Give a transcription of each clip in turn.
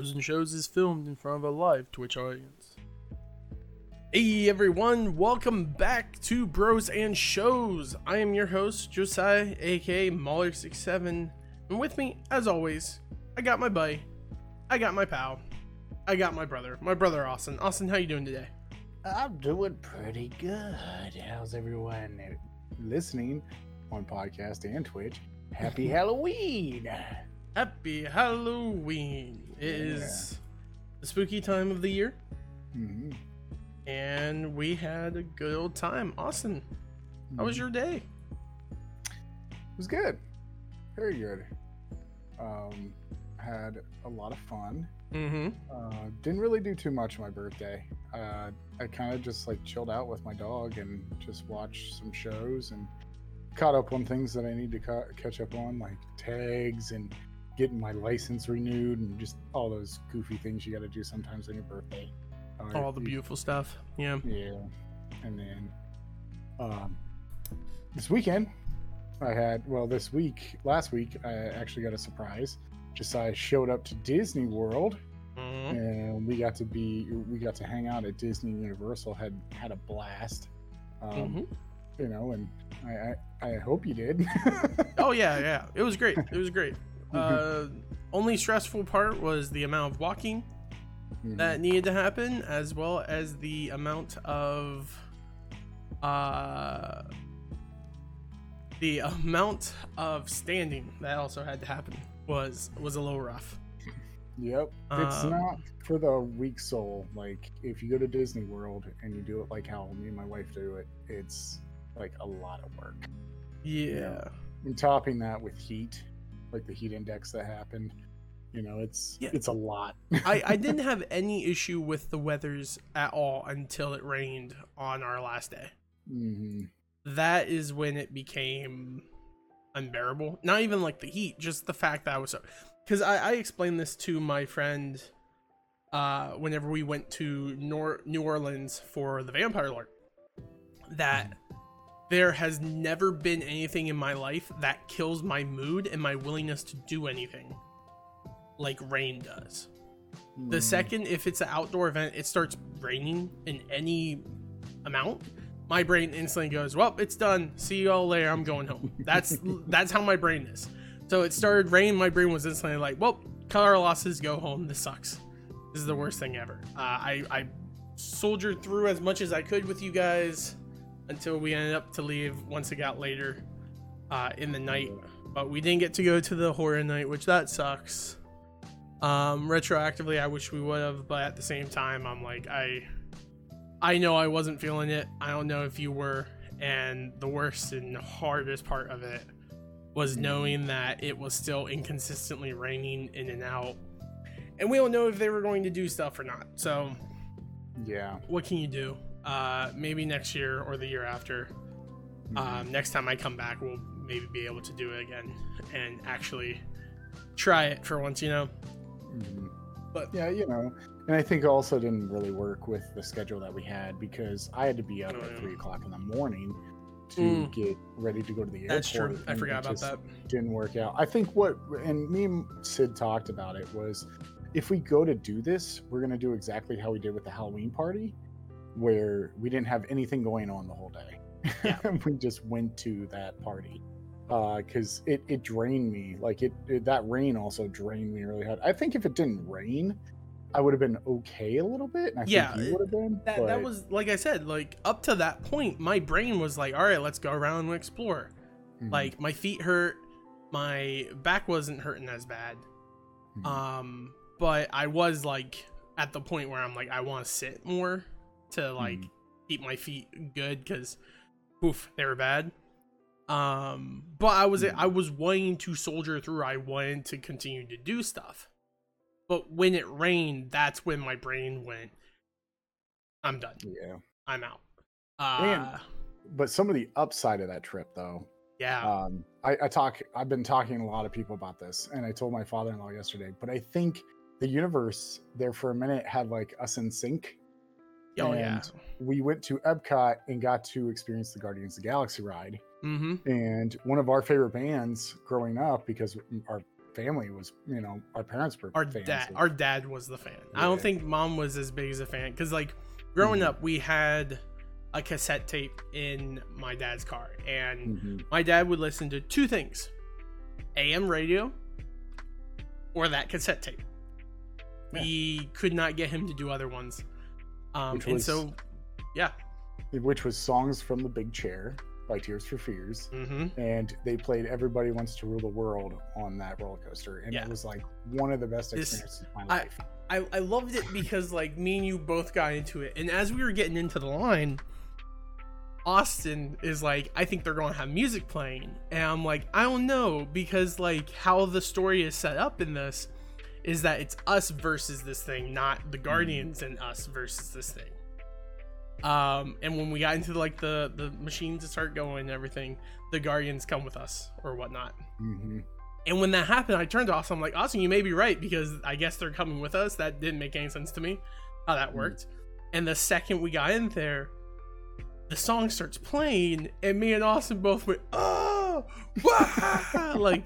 And Shows is filmed in front of a live Twitch audience. Hey everyone, welcome back to Bros and Shows. I am your host, Josiah, aka Mauler67, and with me, as always, I got my buddy, I got my pal, I got my brother, my brother Austin. Austin, how you doing today? I'm doing pretty good. How's everyone listening on podcast and Twitch? Happy Halloween! Happy Halloween! It is the spooky time of the year, Mhm. and we had a good old time. Austin, how was your day? It was good. Very good. Um, had a lot of fun. Mm-hmm. Uh, didn't really do too much on my birthday. Uh, I kind of just like chilled out with my dog and just watched some shows and caught up on things that I need to ca- catch up on, like tags and getting my license renewed and just all those goofy things you got to do sometimes on your birthday. Uh, All the beautiful stuff. Yeah. Yeah, and then um, this weekend I had well this week last week I actually got a surprise. Josiah showed up to Disney World Mhm. and we got to be we got to hang out at Disney Universal had had a blast. Um, Mhm. You know, and I, I I hope you did. Oh yeah, yeah. It was great. It was great. Uh, only stressful part was the amount of walking Mhm. that needed to happen, as well as the amount of uh, the amount of standing that also had to happen was was a little rough. Yep. It's Um, not for the weak soul. Like if you go to Disney World and you do it like how me and my wife do it, it's like a lot of work. Yeah. And topping that with heat, like the heat index that happened, you know, it's Yeah. it's a lot. I, I didn't have any issue with the weathers at all until it rained on our last day. hmm that is when it became unbearable. Not even like the heat, just the fact that I was so. Because I, I explained this to my friend uh, whenever we went to Nor- New Orleans for the Vampire Lord, that there has never been anything in my life that kills my mood and my willingness to do anything like rain does. The second, if it's an outdoor event, it starts raining in any amount, my brain instantly goes, "Well, it's done. See y'all later. I'm going home." That's that's how my brain is. So it started raining. My brain was instantly like, "Well, cut our losses. Go home. This sucks. This is the worst thing ever." Uh, I I soldiered through as much as I could with you guys until we ended up to leave once it got later uh, in the night. But we didn't get to go to the horror night, which that sucks. Um, retroactively, I wish we would have, but at the same time, I'm like, I, I know I wasn't feeling it. I don't know if you were, and the worst and hardest part of it was knowing that it was still inconsistently raining in and out, and we don't know if they were going to do stuff or not. So, Yeah. what can you do? Uh, maybe next year or the year after. Mhm. Um, next time I come back, we'll maybe be able to do it again and actually try it for once. You know. Mhm. But Yeah, you know, and I think also didn't really work with the schedule that we had because I had to be up Oh, at yeah. three o'clock in the morning to Mm. get ready to go to the airport. That's true. I forgot about that. Didn't work out. I think what and me and Sid talked about it was if we go to do this, we're gonna do exactly how we did with the Halloween party, where we didn't have anything going on the whole day. Yeah. we just went to that party because it, it drained me like it, it that rain also drained me really hard i think if it didn't rain i would have been okay a little bit and i Yeah, think you would have been That, that was like I said, like up to that point, my brain was like, "All right, let's go around and explore." Mhm, Like my feet hurt, my back wasn't hurting as bad, mhm. um, but I was like at the point where I'm like, I want to sit more to like Mhm. keep my feet good because, oof, they were bad. Um, but I was Mhm. I was wanting to soldier through. I wanted to continue to do stuff, but when it rained, that's when my brain went. I'm done. yeah I'm out. Uh, but some of the upside of that trip though yeah. um I, I talk i've been talking a lot of people about this and i told my father-in-law yesterday but i think the universe there for a minute had like us in sync oh yeah. and we went to epcot and got to experience the guardians of the galaxy ride Mm-hmm. and one of our favorite bands growing up because our family was, you know, our parents were our fans dad of- our dad was the fan i don't think mom was as big as a fan because like growing Mhm. up we had a cassette tape in my dad's car and Mhm. my dad would listen to two things am radio or that cassette tape Yeah. we could not get him to do other ones um Which and was- so yeah which was songs from the Big Chair by Tears for Fears. hmm and they played Everybody Wants to Rule the World on that roller coaster, and Yeah. it was like one of the best This- experiences of my I- life. I, I loved it because like me and you both got into it and as we were getting into the line austin is like i think they're gonna have music playing and i'm like i don't know because like how the story is set up in this is that it's us versus this thing not the guardians and us versus this thing um and when we got into like the the machines to start going and everything the guardians come with us or whatnot hmm and when that happened, I turned to Austin. I'm like, Austin, you may be right because I guess they're coming with us. That didn't make any sense to me how that worked. And the second we got in there, the song starts playing, and me and Austin both went, oh, like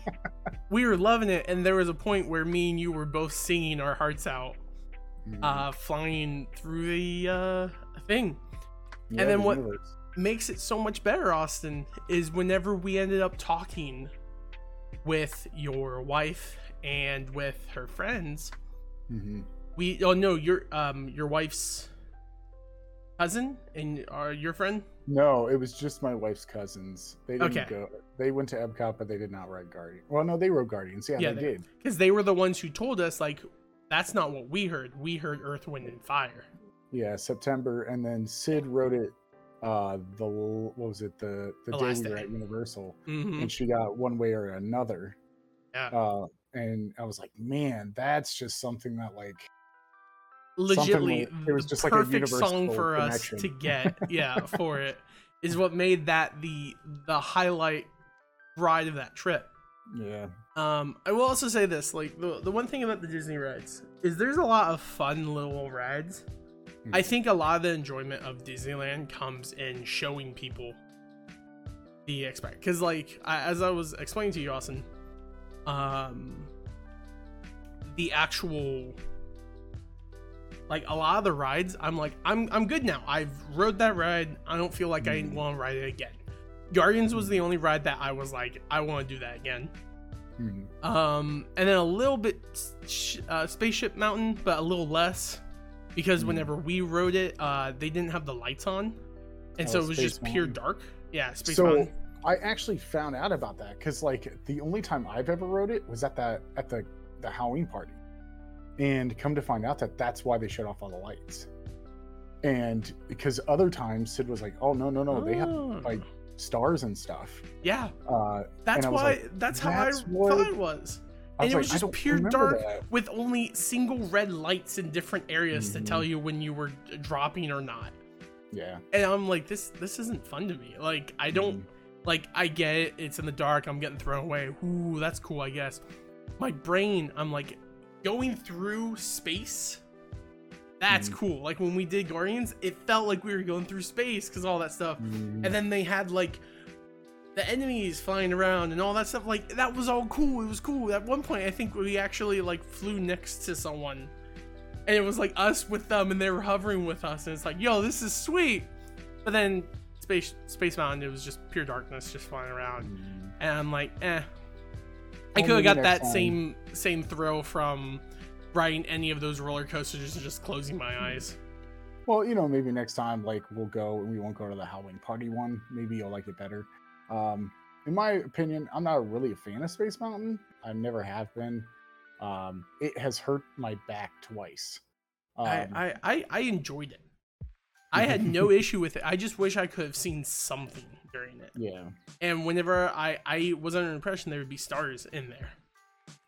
we were loving it. And there was a point where me and you were both singing our hearts out, uh, flying through the uh, thing. Yeah, then the what- universe. makes it so much better, Austin, is whenever we ended up talking with your wife and with her friends, Mhm. we oh no, your um your wife's cousin and uh, your friend. No, it was just my wife's cousins. They didn't Okay. go. They went to Epcot, but they did not ride Guardian. Well, no, they rode Guardians. Yeah, Yeah, they, they- did. Because they were the ones who told us like that's not what we heard. We heard Earth, Wind, and Fire. Yeah, September, and then Sid wrote it. Uh, the what was it? The the, The day we were day. at Universal, hmm and she got one way or another. Yeah. Uh, and I was like, man, that's just something that like Legitly, like- it was just like a perfect song universal for us to get. Yeah, for it is what made that the the highlight ride of that trip. yeah. Um, I will also say this: like the the one thing about the Disney rides is there's a lot of fun little rides. I Hmm. think a lot of the enjoyment of Disneyland comes in showing people the expect. Because like I, as I was explaining to you, Austin, um, the actual like a lot of the rides, I'm like I'm I'm good now. I've rode that ride. I don't feel like I Mm. want to ride it again. Guardians was the only ride that I was like I want to do that again. Mhm. Um, and then a little bit uh, Spaceship Mountain, but a little less because Mm. whenever we rode it, uh, they didn't have the lights on, and so Oh, it was Space just pure dark. Yeah, Space so Mountain. I actually found out about that because like the only time I've ever rode it was at that at the the Halloween party, and come to find out that that's why they shut off all the lights. And because other times Sid was like, "Oh no no no, they have Oh. like stars and stuff." yeah, Uh, that's why. like, that's how that's I what- thought it was. And it like, was "I just pure dark that." with only single red lights in different areas to Mhm. tell you when you were dropping or not. Yeah. And I'm like, this this isn't fun to me. Like I don't Mhm. like I get it, it's in the dark, I'm getting thrown away. Ooh, that's cool, I guess. My brain, I'm like going through space. That's Mhm. cool. Like when we did Guardians, it felt like we were going through space because all that stuff. Mhm. And then they had like the enemies flying around and all that stuff. Like that was all cool. It was cool. At one point, I think we actually like flew next to someone, and it was like us with them, and they were hovering with us, and it's like, yo, this is sweet. But then Space Space Mountain, it was just pure darkness, just flying around, Mhm. and I'm like, eh. I could have got that same same thrill from riding any of those roller coasters and just closing my eyes. Well, you know, maybe next time, like we'll go and we won't go to the Halloween party one. Maybe you'll like it better. Um, in my opinion, I'm not really a fan of Space Mountain. I never have been. Um, it has hurt my back twice. Um, I, I, I, I enjoyed it. I had no issue with it. I just wish I could have seen something during it. yeah. And whenever I, I was under the impression there would be stars in there.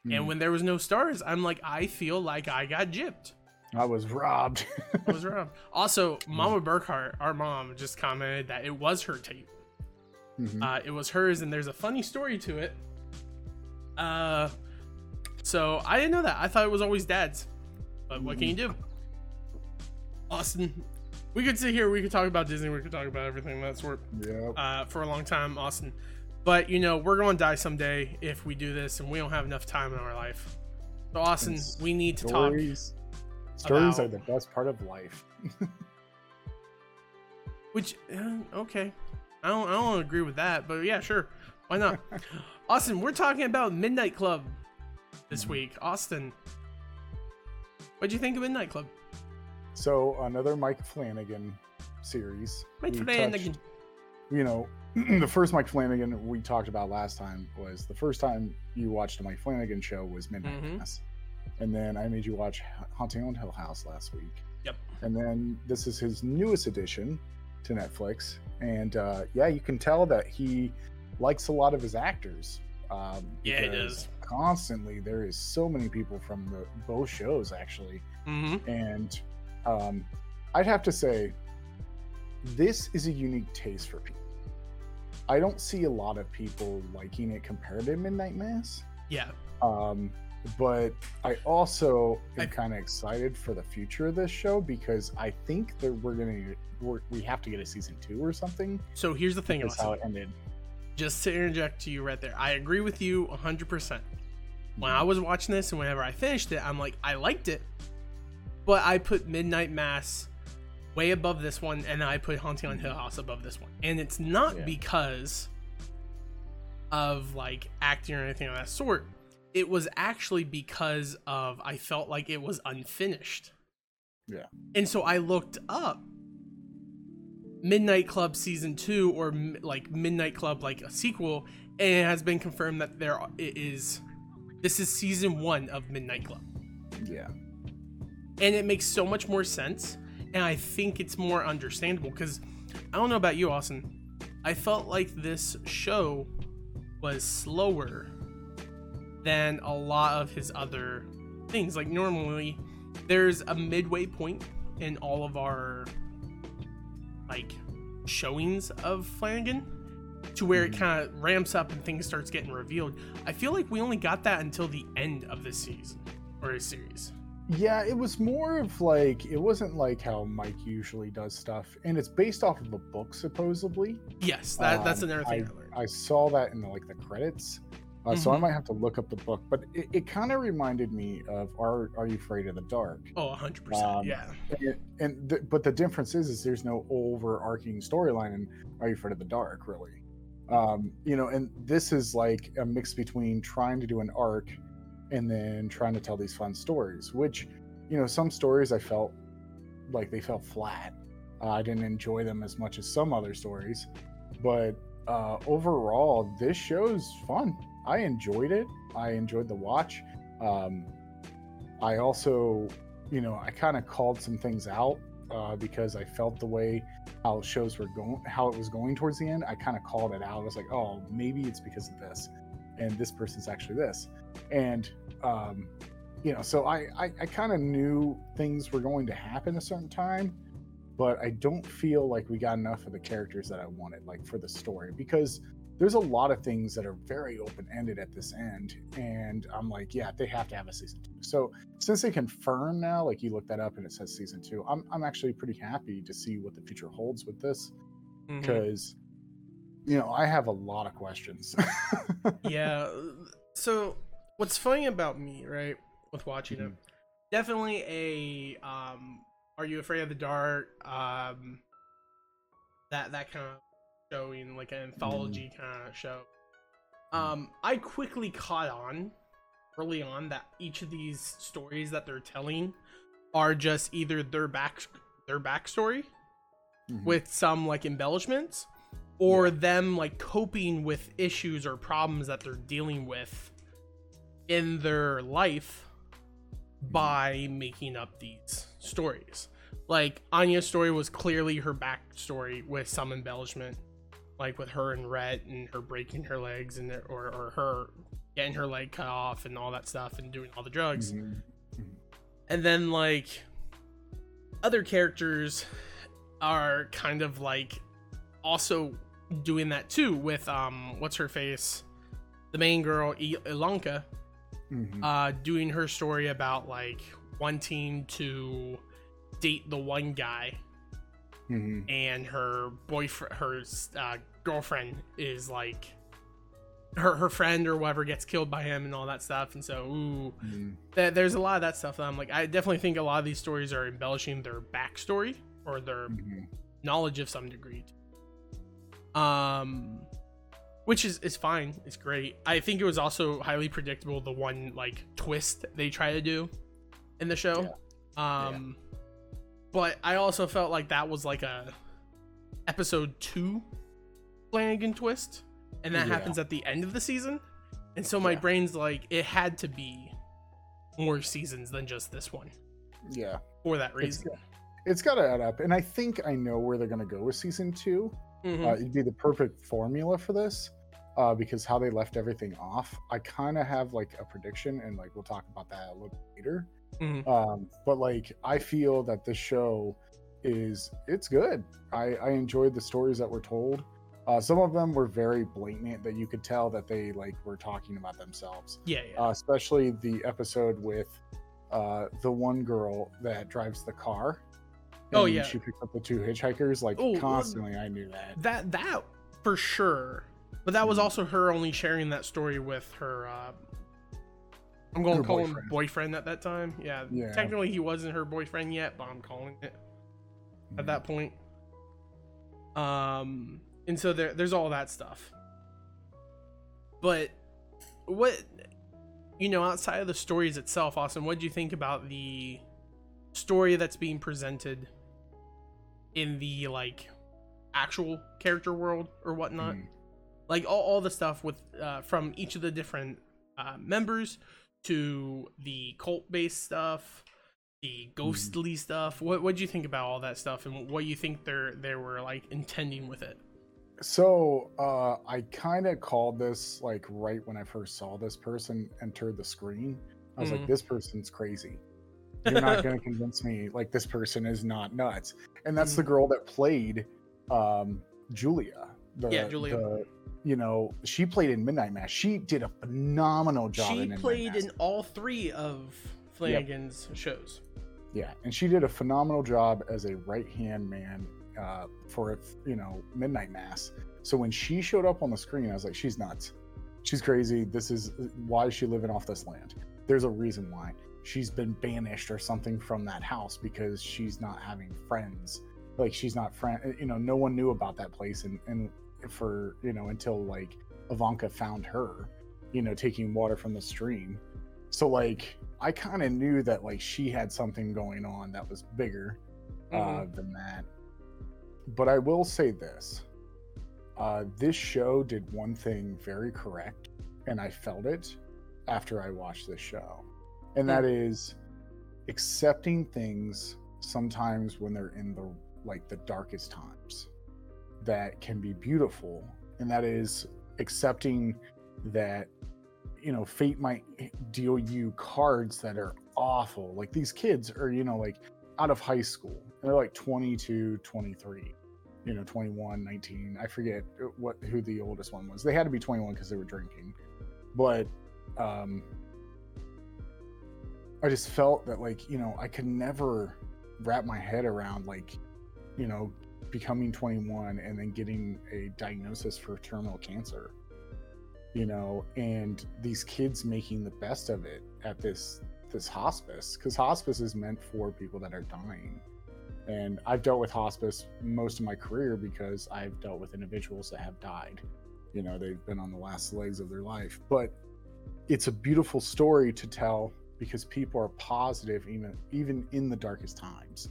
And Mm. when there was no stars, I'm like, I feel like I got gypped. I was robbed. I was robbed. Also, Mama Burkhart, our mom, just commented that it was her tape. Mhm. Uh, it was hers, and there's a funny story to it. Uh, so I didn't know that. I thought it was always dad's. But what can you do? Austin, we could sit here. We could talk about Disney. We could talk about everything. That's where yep. uh, for a long time. Austin, But you know, we're going to die someday if we do this, and we don't have enough time in our life. So, Austin, And we need to talk. Stories, stories are the best part of life. Which, uh, okay, I don't, I don't agree with that, but yeah, sure, why not? Austin, we're talking about Midnight Club this Mm-hmm. week. Austin, what'd you think of Midnight Club? So another Mike Flanagan series. Mike We Flanagan. touched- you know, the first Mike Flanagan we talked about last time was the first time you watched a Mike Flanagan show was Midnight Mhm. Mass, and then I made you watch Haunting on Hill House last week. Yep. And then this is his newest addition to Netflix, and uh, yeah, you can tell that he likes a lot of his actors. Um, Yeah, he does. Constantly, there is so many people from the both shows actually Mm-hmm. and um, I'd have to say this is a unique taste for people. I don't see a lot of people liking it compared to Midnight Mass, Yeah. um, but I also am kind of excited for the future of this show because I think that we're gonna we're, we have to get a season two or something. So here's the thing, That's how it ended. just to interject to you right there, I agree with you 100%. When I was watching this and whenever I finished it, I'm like, I liked it, but I put Midnight Mass way above this one, and I put Haunting on Hill House above this one. And it's not Yeah. because of like acting or anything of that sort. It was actually because of I felt like it was unfinished. Yeah. And so I looked up Midnight Club season two or like Midnight Club like a sequel, and it has been confirmed that there it is. This is season one of Midnight Club, Yeah, and it makes so much more sense, and I think it's more understandable because I don't know about you, Austin. I felt like this show was slower than a lot of his other things. Like normally, there's a midway point in all of our like showings of Flanagan to where it Mhm. kind of ramps up and things starts getting revealed. I feel like we only got that until the end of this season or a series. Yeah. It was more of like it wasn't like how Mike usually does stuff, and it's based off of a book supposedly. Yes, that, that's Um, another thing I, learned. I saw that in the, like the credits, uh, so I Mhm. might have to look up the book. But it, it kind of reminded me of "Are Are You Afraid of the Dark?" oh, 100%. um, yeah. And, and the, but the difference is, is there's no overarching storyline in "Are You Afraid of the Dark?" Really, um, you know. And this is like a mix between trying to do an arc and then trying to tell these fun stories. Which, you know, some stories I felt like they felt flat. Uh, I didn't enjoy them as much as some other stories, but uh, overall, this show's fun. I enjoyed it. I enjoyed the watch. Um, I also, you know, I kind of called some things out uh, because I felt the way how shows were going, how it was going towards the end. I kind of called it out. I was like, oh, maybe it's because of this, and this person's actually this, and um, you know, so I I, I kind of knew things were going to happen a certain time, but I don't feel like we got enough of the characters that I wanted, like for the story, because there's a lot of things that are very open ended at this end, and I'm like, yeah, they have to have a season two. So since they confirm now, like you look that up and it says season two, I'm I'm actually pretty happy to see what the future holds with this because. You know, I have a lot of questions. yeah. So what's funny about me, right, with watching Mm-hmm. it, definitely a um, Are You Afraid of the Dark? Um, that that kind of showing, like an anthology Mm-hmm. kind of show. Um, I quickly caught on early on that each of these stories that they're telling are just either their back their backstory Mhm. with some like embellishments or Yeah. them like coping with issues or problems that they're dealing with in their life by making up these stories. Like Anya's story was clearly her backstory with some embellishment, like with her and Rhett and her breaking her legs and or or her getting her leg cut off and all that stuff and doing all the drugs Mhm. and then like other characters are kind of like also doing that too with um what's her face the main girl I- Ilonka Mhm. uh doing her story about like wanting to date the one guy Mhm. and her boyfriend her uh, girlfriend is like her her friend or whatever gets killed by him and all that stuff, and so ooh, Mm, th- there's a lot of that stuff that I'm like, I definitely think a lot of these stories are embellishing their backstory or their mhm. knowledge of some degree. Um, which is is fine. It's great. I think it was also highly predictable the one like twist they try to do in the show. Um, but I also felt like that was like a episode two Flanagan twist, and that Yeah. happens at the end of the season. And so my Yeah. brain's like, it had to be more seasons than just this one Yeah. for that It's, reason. it's got to add up. And I think I know where they're going to go with season two. Mhm. Uh, it'd be the perfect formula for this uh, because how they left everything off. I kind of have like a prediction, and like we'll talk about that a little later. Mhm. Um, but like I feel that this show is it's good. I, I enjoyed the stories that were told. Uh, some of them were very blatant that you could tell that they like were talking about themselves. yeah, yeah. Uh, especially the episode with uh, the one girl that drives the car. Oh, yeah. she picked up the two hitchhikers. Like Oh, well, constantly, I knew that. that that for sure but that was also her only sharing that story with her uh i'm going Her to call him boyfriend. boyfriend at that time yeah, Yeah. technically he wasn't her boyfriend yet but i'm calling it at that point um and so there, there's all that stuff but what you know outside of the stories itself austin what do you think about the story that's being presented in the like actual character world or whatnot Mhm. Like all, all the stuff with uh, from each of the different uh, members to the cult based stuff the ghostly stuff what what do you think about all that stuff and what you think they're they were like intending with it So uh, I kind of called this like right when I first saw this person enter the screen. I was Mhm. like, this person's crazy. You're not going to convince me like this person is not nuts. And that's the Mhm. girl that played um, Julia. The, Yeah, Julia. the- you know, she played in Midnight Mass. She did a phenomenal job. she in played Mass. in all three of flanagan's shows Yeah, and she did a phenomenal job as a right hand man uh, for you know Midnight Mass. So when she showed up on the screen, I was like, she's nuts, she's crazy. This is why is she living off this land? There's a reason why she's been banished or something from that house because she's not having friends. Like she's not friend. You know, no one knew about that place, and and for you know until like Ivanka found her, you know, taking water from the stream. So like I kind of knew that like she had something going on that was bigger uh, Mhm. than that. But I will say this: uh, this show did one thing very correct, and I felt it after I watched this show, and that is accepting things sometimes when they're in the like the darkest times that can be beautiful and that is accepting that you know fate might deal you cards that are awful. Like these kids are you know like out of high school And they're like 22 23 you know 21 19 i forget what who the oldest one was. They had to be 21 because they were drinking. But um i just felt that like you know i could never wrap my head around like you know becoming 21 and then getting a diagnosis for terminal cancer you know and these kids making the best of it at this this hospice because hospice is meant for people that are dying. And i've dealt with hospice most of my career because i've dealt with individuals that have died. You know they've been on the last legs of their life. But it's a beautiful story to tell because people are positive even even in the darkest times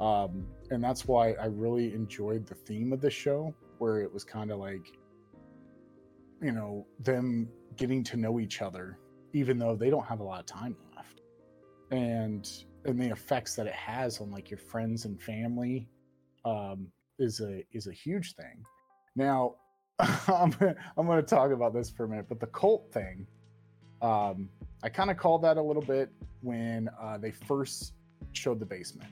um and that's why i really enjoyed the theme of the show where it was kind of like you know them getting to know each other even though they don't have a lot of time left. And and the effects that it has on like your friends and family um is a is a huge thing. Now i'm i'm going to talk about this for a minute but the cult thing um i kind of called that a little bit when uh they first showed the basement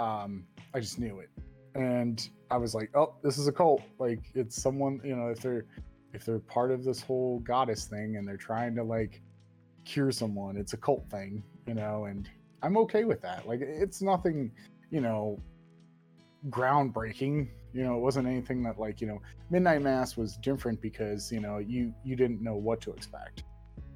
um i just knew it and i was like oh this is a cult like it's someone you know if they're if they're part of this whole goddess thing and they're trying to like cure someone it's a cult thing you know and i'm okay with that like it's nothing you know groundbreaking. You know, it wasn't anything that like you know Midnight Mass was different because you know you you didn't know what to expect.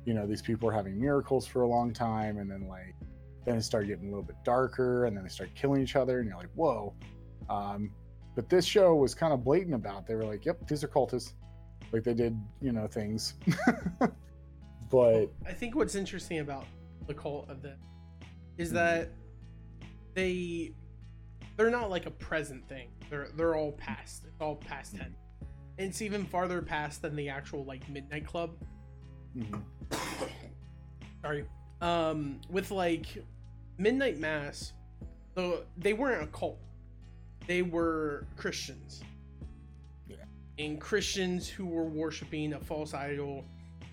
You know, these people were having miracles for a long time, and then like then it started getting a little bit darker, and then they started killing each other, and you're like, whoa. Um, but this show was kind of blatant about. They were like, "Yep, these are cultists." Like they did, you know, things. but I think what's interesting about the cult of the is that they they're not like a present thing. They're they're all past. It's all past tense. And it's even farther past than the actual like Midnight Club. mhm, Sorry. Um, with like Midnight Mass, so they weren't a cult. They were Christians. Yeah. And Christians who were worshiping a false idol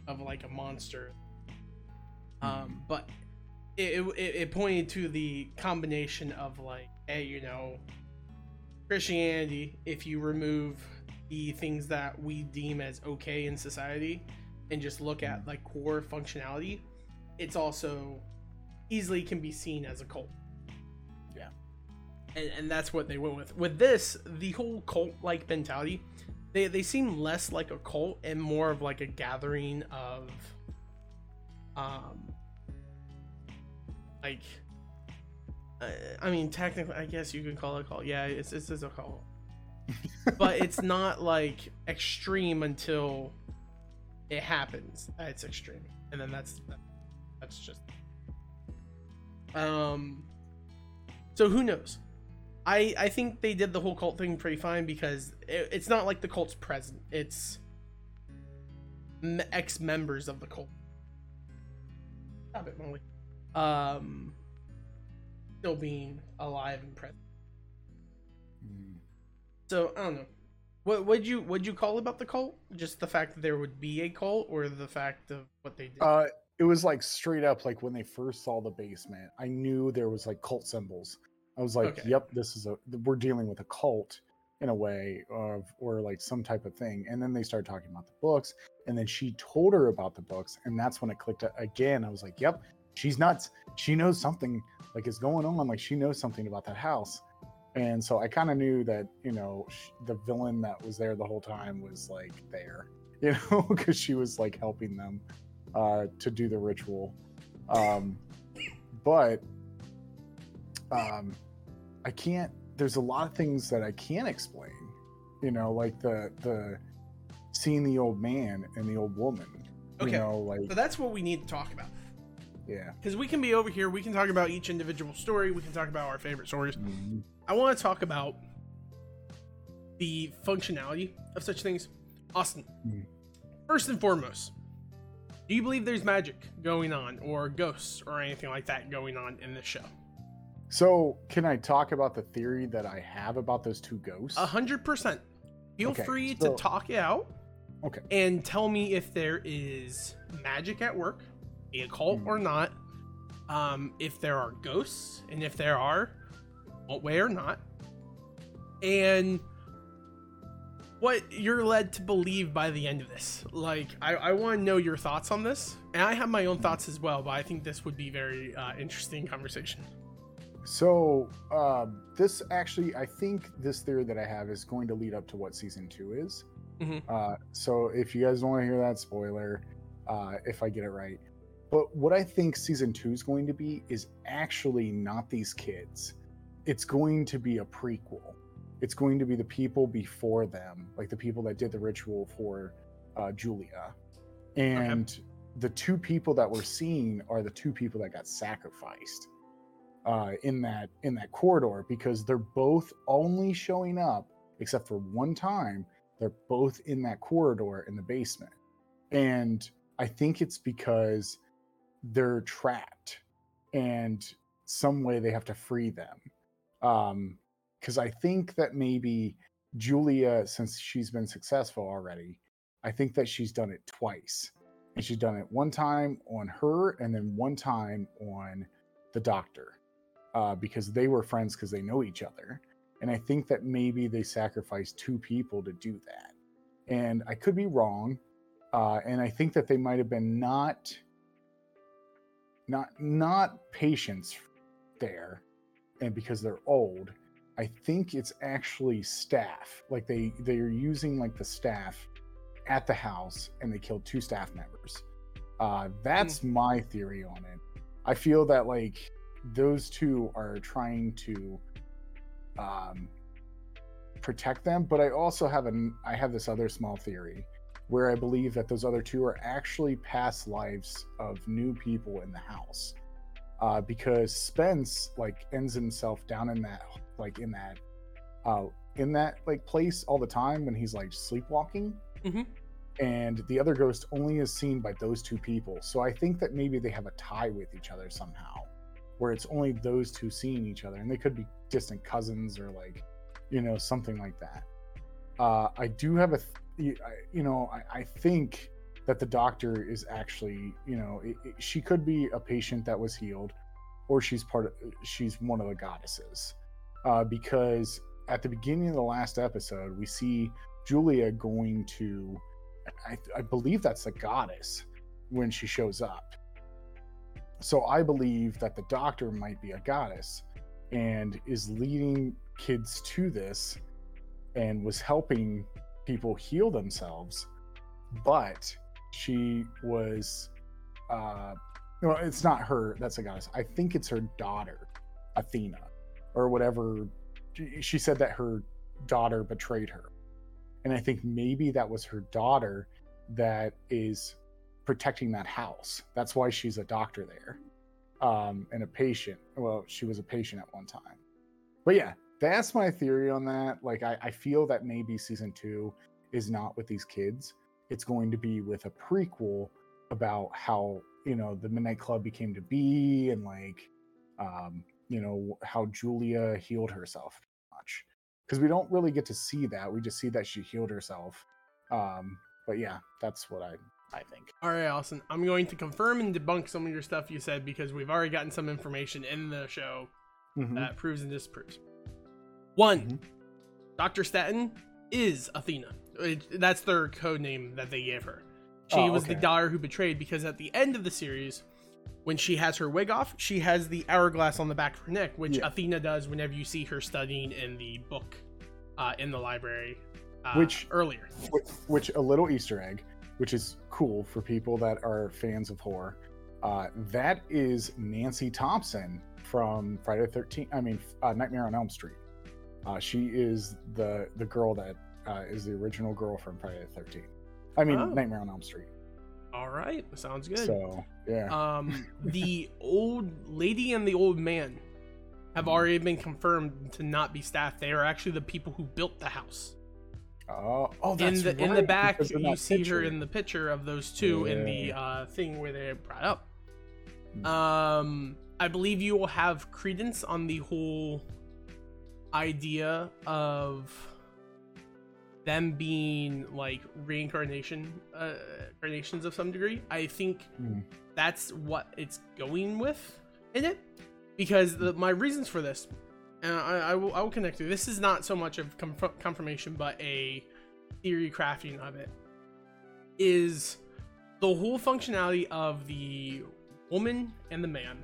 of like a monster. Um, but it, it, it pointed to the combination of like, hey, you know, Christianity, if you remove the things that we deem as okay in society and just look at like core functionality, it's also easily can be seen as a cult. Yeah. And, and that's what they went with. With this, the whole cult like mentality, they, they seem less like a cult and more of like a gathering of um like uh, I mean technically I guess you can call it a cult. Yeah, it's it's, it's a cult. but it's not like extreme until it happens. It's extreme. And then that's that's just um so who knows? I i think they did the whole cult thing pretty fine because it, it's not like the cult's present. It's ex-members of the cult. Stop it molly. Um still being alive and present. Mhm. so i don't know. What would you would you call about the cult? Just the fact that there would be a cult or the fact of what they did? Uh, it was like straight up like when they first saw the basement, I knew there was like cult symbols. I was like, Okay. "Yep, this is a we're dealing with a cult in a way of or like some type of thing." And then they started talking about the books, and then she told her about the books, and that's when it clicked again. I was like, "Yep, she's nuts. She knows something like is going on. Like she knows something about that house." And so I kind of knew that you know sh- the villain that was there the whole time was like there, you know, because she was like helping them uh, to do the ritual. Um, but um, I can't. There's a lot of things that I can't explain. You know, like the the seeing the old man and the old woman. Okay. You know, like so that's what we need to talk about yeah. because we can be over here we can talk about each individual story we can talk about our favorite stories Mhm. i want to talk about the functionality of such things austin Mhm. first and foremost do you believe there's magic going on or ghosts or anything like that going on in this show So, can I talk about the theory that I have about those two ghosts? a hundred percent feel Okay, free so- to talk it out Okay. and tell me if there is magic at work a cult Mhm. or not um, if there are ghosts and if there are what way or not and what you're led to believe by the end of this like i, I want to know your thoughts on this and i have my own thoughts as well but i think this would be very uh, interesting conversation So, um, this actually, I think this theory that I have is going to lead up to what season two is. Mhm. Uh, so, if you guys don't want to hear that spoiler, uh, if I get it right. But what I think season two is going to be is actually not these kids. It's going to be a prequel. It's going to be the people before them, like the people that did the ritual for uh, Julia. And the two people that we're seeing are the two people that got sacrificed uh, in that in that corridor because they're both only showing up except for one time they're both in that corridor in the basement. And i think it's because they're trapped and some way they have to free them. Um because i think that maybe julia since she's been successful already i think that she's done it twice and she's done it one time on her and then one time on the doctor uh, because they were friends because they know each other. And I think that maybe they sacrificed two people to do that. And I could be wrong. Uh, and I think that they might have been not not not patients there and because they're old I think it's actually staff. Like they they're using like the staff at the house, and they killed two staff members. Uh, that's my theory on it. I feel that like those two are trying to um, protect them, but I also have an I have this other small theory where I believe that those other two are actually past lives of new people in the house. Uh, because Spence like ends himself down in that like in that uh in that like place all the time when he's like sleepwalking. Mhm. And the other ghost only is seen by those two people. So I think that maybe they have a tie with each other somehow, where it's only those two seeing each other, and they could be distant cousins or like, you know, something like that. Uh, I do have a, th- you know, I, I think that the doctor is actually, you know, it, it- she could be a patient that was healed, or she's part of, she's one of the goddesses, uh, because at the beginning of the last episode, we see Julia going to, I, I believe that's the goddess when she shows up. So I believe that the doctor might be a goddess and is leading kids to this and was helping people heal themselves but she was uh no it's not her that's a goddess i think it's her daughter athena or whatever She- said that her daughter betrayed her. And i think maybe that was her daughter that is protecting that house. That's why she's a doctor there um and a patient. Well she was a patient at one time. But yeah that's my theory on that. Like i, I feel that maybe season two is not with these kids. It's going to be with a prequel about how you know the midnight club became to be and like um you know how julia healed herself much because we don't really get to see that we just see that she healed herself um but yeah that's what i i think All right, Allison. I'm going to confirm and debunk some of your stuff you said because we've already gotten some information in the show Mhm. that proves and disproves. One, Mhm. Dr. Stanton is Athena. It- that's their code name that they gave her. She Oh, was the daughter who betrayed because at the end of the series, when she has her wig off, she has the hourglass on the back of her neck, which Yeah. Athena does whenever you see her studying in the book uh, in the library uh, Which- earlier. which, which a little Easter egg, which is cool for people that are fans of horror. Uh, that is Nancy Thompson from Friday the Thirteenth. I mean, uh, Nightmare on Elm Street. Uh, she is the the girl that uh, is the original girl from Friday the Thirteenth. I mean, Oh. Nightmare on Elm Street. All right, sounds good. So yeah, um, the old lady and the old man have already been confirmed to not be staff. They are actually the people who built the house. oh, oh, In that's the in the right, back, because in you see her in the picture of those two in the uh, thing where they brought up. Hmm. Um, I believe you will have credence on the whole idea of them being like reincarnation uh, incarnations of some degree. I think Mm. that's what it's going with in it because the, my reasons for this and I, I will I will connect to this is not so much of conf- confirmation but a theory crafting of it is the whole functionality of the woman and the man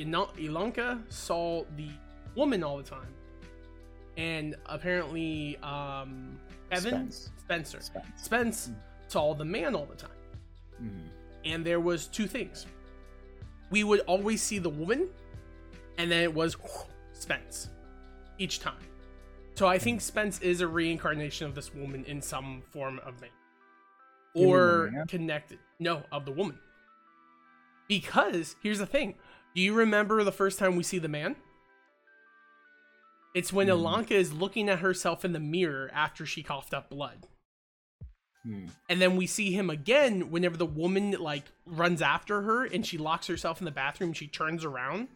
Ina- Ilonka saw the woman all the time and apparently um Evan Spence. Spencer. Spence. Spence saw the man all the time. Mhm. and there was two things. We would always see the woman and then it was spence each time. So i think spence is a reincarnation of this woman in some form of man. You mean the or man? connected. No of the woman. Because here's the thing. Do you remember the first time we see the man it's when Hmm. Ilonka is looking at herself in the mirror after she coughed up blood Hmm. and then we see him again whenever the woman like runs after her and she locks herself in the bathroom she turns around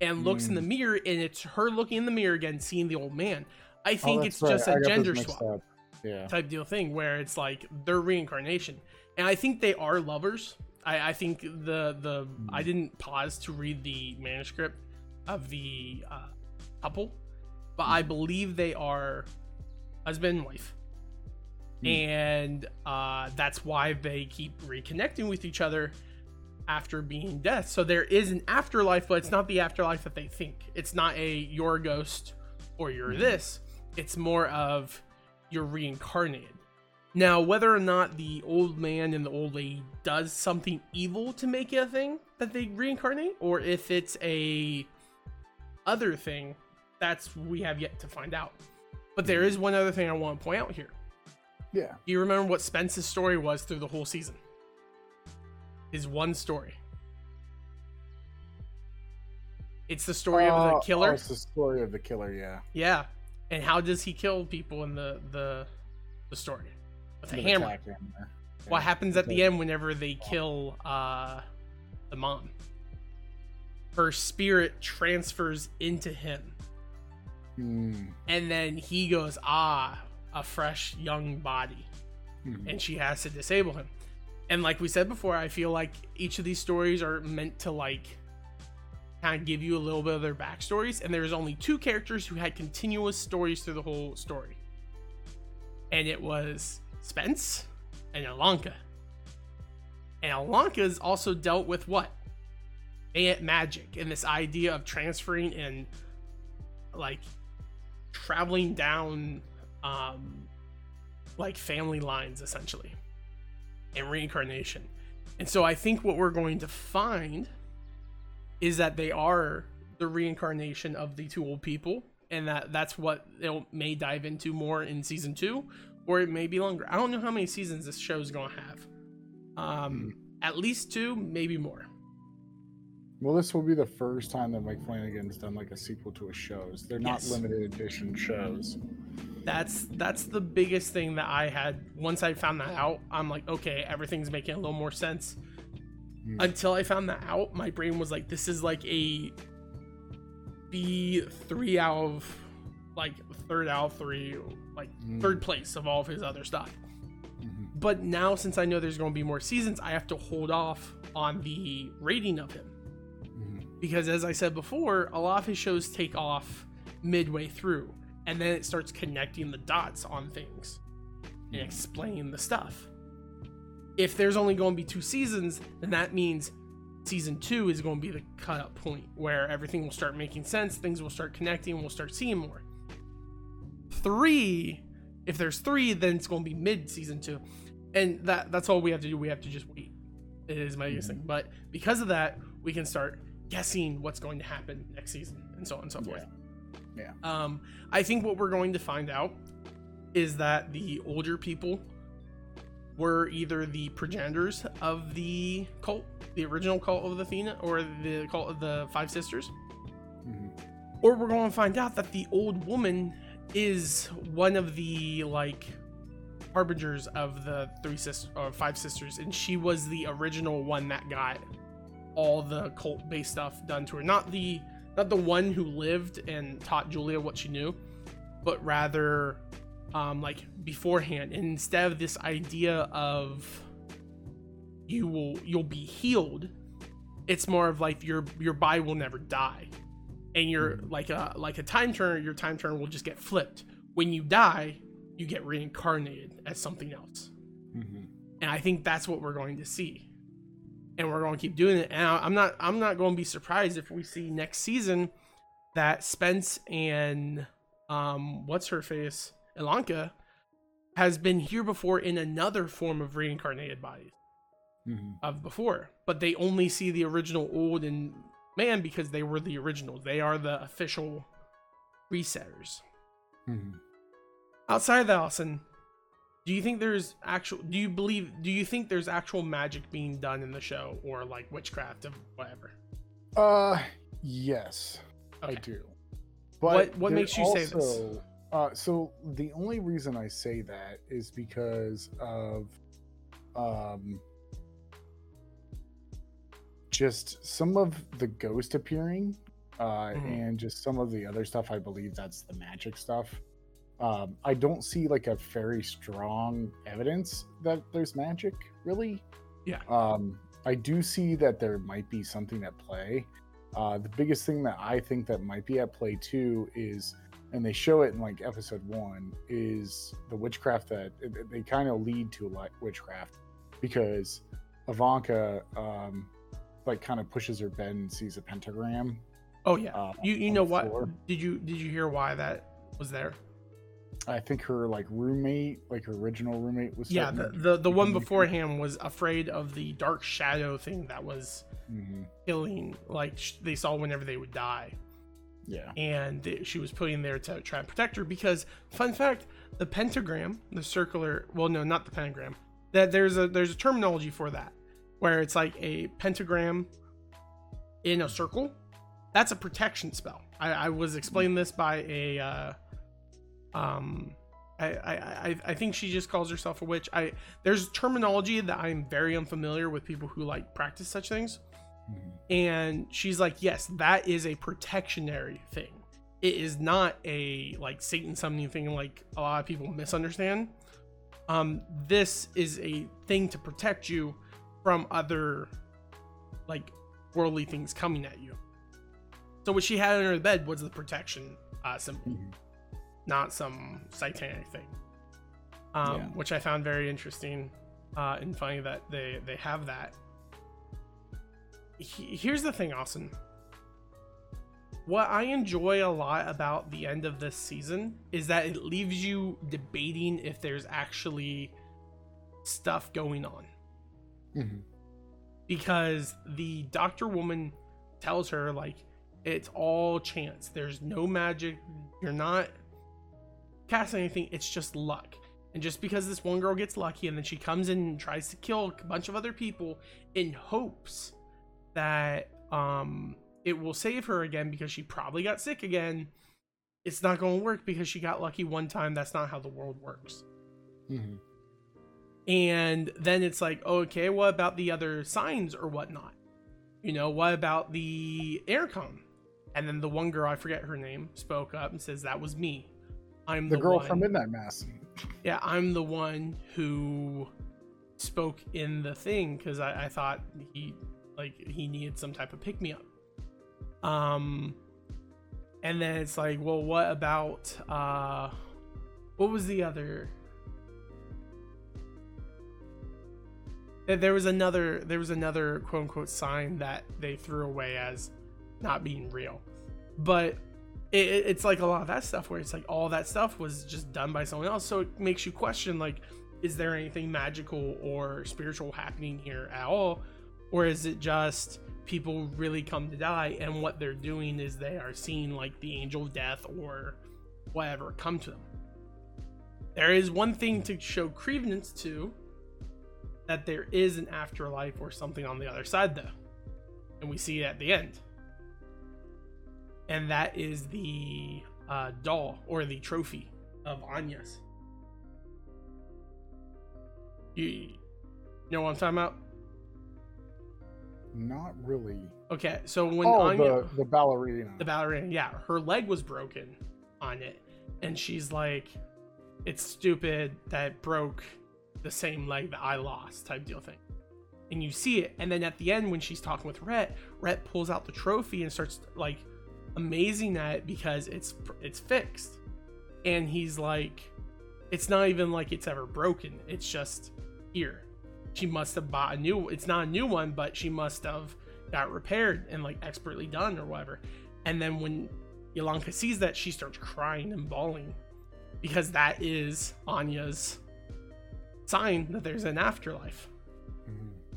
and looks in the mirror and it's her looking in the mirror again seeing the old man i Oh, think that's it's right, just a gender swap. Yeah. type deal thing where it's like their reincarnation and i think they are lovers i, I think the the i didn't pause to read the manuscript of the uh, couple but i believe they are husband and wife Hmm. and uh, that's why they keep reconnecting with each other after being death. So there is an afterlife, but it's not the afterlife that they think. It's not a you're a ghost or you're this. It's more of you're reincarnated. Now, whether or not the old man and the old lady does something evil to make it a thing that they reincarnate, or if it's a other thing, that's we have yet to find out. But there is one other thing I want to point out here. Yeah. Do you remember what Spence's story was through the whole season? His one story. It's the story of the Uh, killer. Oh, it's the story of the killer. Yeah. Yeah. And how does he kill people in the the the story? With a hammer. hammer. What happens at the end whenever they kill uh the mom? Her spirit transfers into him. Hmm. And then he goes, ah, a fresh young body. Mhm. and she has to disable him. And like we said before, I feel like each of these stories are meant to like kind of give you a little bit of their backstories. And there's only two characters who had continuous stories through the whole story, and it was Spence and Ilonka. And Ilonka's also dealt with what? Ma- Magic and this idea of transferring and like traveling down um like family lines essentially and reincarnation. And so I think what we're going to find is that they are the reincarnation of the two old people and that that's what it may dive into more in season 2 or it may be longer. I don't know how many seasons this show is going to have. Um at least 2, maybe more. Well, this will be the first time that Mike Flanagan's done like a sequel to his shows. They're not Yes. limited edition shows. That's that's the biggest thing that I had once I found that out. I'm like, okay, everything's making a little more sense. Hmm. Until I found that out, my brain was like, this is like a B three out of like third out of three, like Mm. third place of all of his other stuff. Mhm. But now since I know there's going to be more seasons, I have to hold off on the rating of him. Because as I said before, a lot of his shows take off midway through, and then it starts connecting the dots on things and hmm. explaining the stuff. If there's only going to be two seasons, then that means season two is going to be the cut up point where everything will start making sense, things will start connecting, we'll start seeing more. Three, if there's three, then it's going to be mid season two, and that that's all we have to do. We have to just wait. It is my biggest hmm. thing, but because of that, we can start guessing what's going to happen next season and so on and so forth. Yeah. Um, I think what we're going to find out is that the older people were either the progenitors of the cult, the original cult of the Athena, or the cult of the Five Sisters, Mhm. or we're going to find out that the old woman is one of the like harbingers of the three sisters or five sisters, and she was the original one that got all the cult based stuff done to her. Not the not the one who lived and taught Julia what she knew, but rather um like beforehand. And instead of this idea of you will you'll be healed, it's more of like your your body will never die. And you're like a like a time turner, your time turner will just get flipped. When you die, you get reincarnated as something else. Mhm. And I think that's what we're going to see. And we're going to keep doing it. And I'm not I'm not going to be surprised if we see next season that Spence and um what's her face Ilonka has been here before in another form of reincarnated bodies Mhm. of before, but they only see the original old and man because they were the originals. They are the official resetters. Mhm. Outside of that, Allison, do you think there's actual? Do you believe? Do you think there's actual magic being done in the show, or like witchcraft of whatever? Uh, yes, I Okay. do. What- what makes you say this? Uh, so the only reason I say that is because of, um, just some of the ghost appearing, uh, Mhm. and just some of the other stuff. I believe that's the magic stuff. Um, I don't see like a very strong evidence that there's magic, really. Yeah. Um, I do see that there might be something at play. Uh, the biggest thing that I think that might be at play too is, and they show it in like episode one, is the witchcraft that they kind of lead to like witchcraft because Ilonka, um, like kind of pushes her bed and sees a pentagram. Oh yeah. Uh, you you know what? floor. Did you did you hear why that was there? I think her like roommate, like her original roommate, was. Yeah, the the, the one before him was afraid of the dark shadow thing that was Mhm. killing like sh- they saw whenever they would die. Yeah. and th- she was put in there to try and protect her because fun fact the pentagram the circular well no not the pentagram that there's a there's a terminology for that where it's like a pentagram in a circle that's a protection spell i, I was explained this by a uh, um I, I, I, I think she just calls herself a witch. I there's terminology that I'm very unfamiliar with people who like practice such things Mhm. and she's like yes that is a protectionary thing it is not a like satan summoning thing like a lot of people misunderstand um this is a thing to protect you from other like worldly things coming at you so what she had in her bed was the protection uh symbol Mhm. Not some satanic thing um Yeah. which i found very interesting uh and funny that they they have that he- here's the thing, Austin. What I enjoy a lot about the end of this season is that it leaves you debating if there's actually stuff going on. Mhm. Because the doctor woman tells her, like, it's all chance. There's no magic. You're not casting anything. It's just luck. And just because this one girl gets lucky and then she comes in and tries to kill a bunch of other people in hopes that um it will save her again because she probably got sick again it's not going to work because she got lucky one time that's not how the world works Mhm. and then it's like okay what about the other signs or whatnot you know what about the aircom and then the one girl i forget her name spoke up and says that was me i'm The the, girl one from Midnight Mass. yeah i'm the one who spoke in the thing because I, I thought he like he needed some type of pick me up um and then it's like well what about uh what was the other? There- there was another there was another quote unquote sign that they threw away as not being real. But it, it- it's like a lot of that stuff where it's like all that stuff was just done by someone else. So it makes you question like is there anything magical or spiritual happening here at all? Or is it just people really come to die and what they're doing is they are seeing like the angel of death or whatever come to them? There is one thing to show credence to that there is an afterlife or something on the other side though. And we see it at the end and that is the uh, doll or the trophy of Anya's. You, you know what I'm talking about? Not really. Okay, so when oh, Anya, the the ballerina. the ballerina, yeah, her leg was broken on it, and she's like, "It's stupid that it broke the same leg that I lost," type deal thing. And you see it, and then at the end when she's talking with Rhett, Rhett pulls out the trophy and starts like amazing at it because it's it's fixed, and he's like, "It's not even like it's ever broken. It's just here." She must have bought a new. It's not a new one, but she must have got repaired and like expertly done or whatever. And then when Yolanda sees that, she starts crying and bawling because that is Anya's sign that there's an afterlife.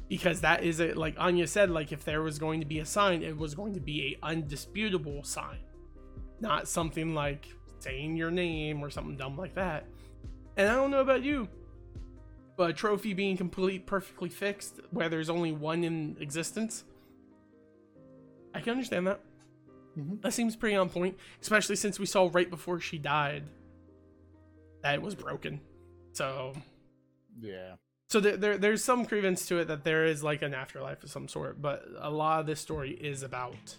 Because that is it, like Anya said, like if there was going to be a sign, it was going to be a undisputable sign, not something like saying your name or something dumb like that. And I don't know about you, but a trophy being complete, perfectly fixed, where there's only one in existence, I can understand that. Mhm. That seems pretty on point, especially since we saw right before she died that it was broken. So, Yeah. So there, there there's some credence to it that there is like an afterlife of some sort, but a lot of this story is about,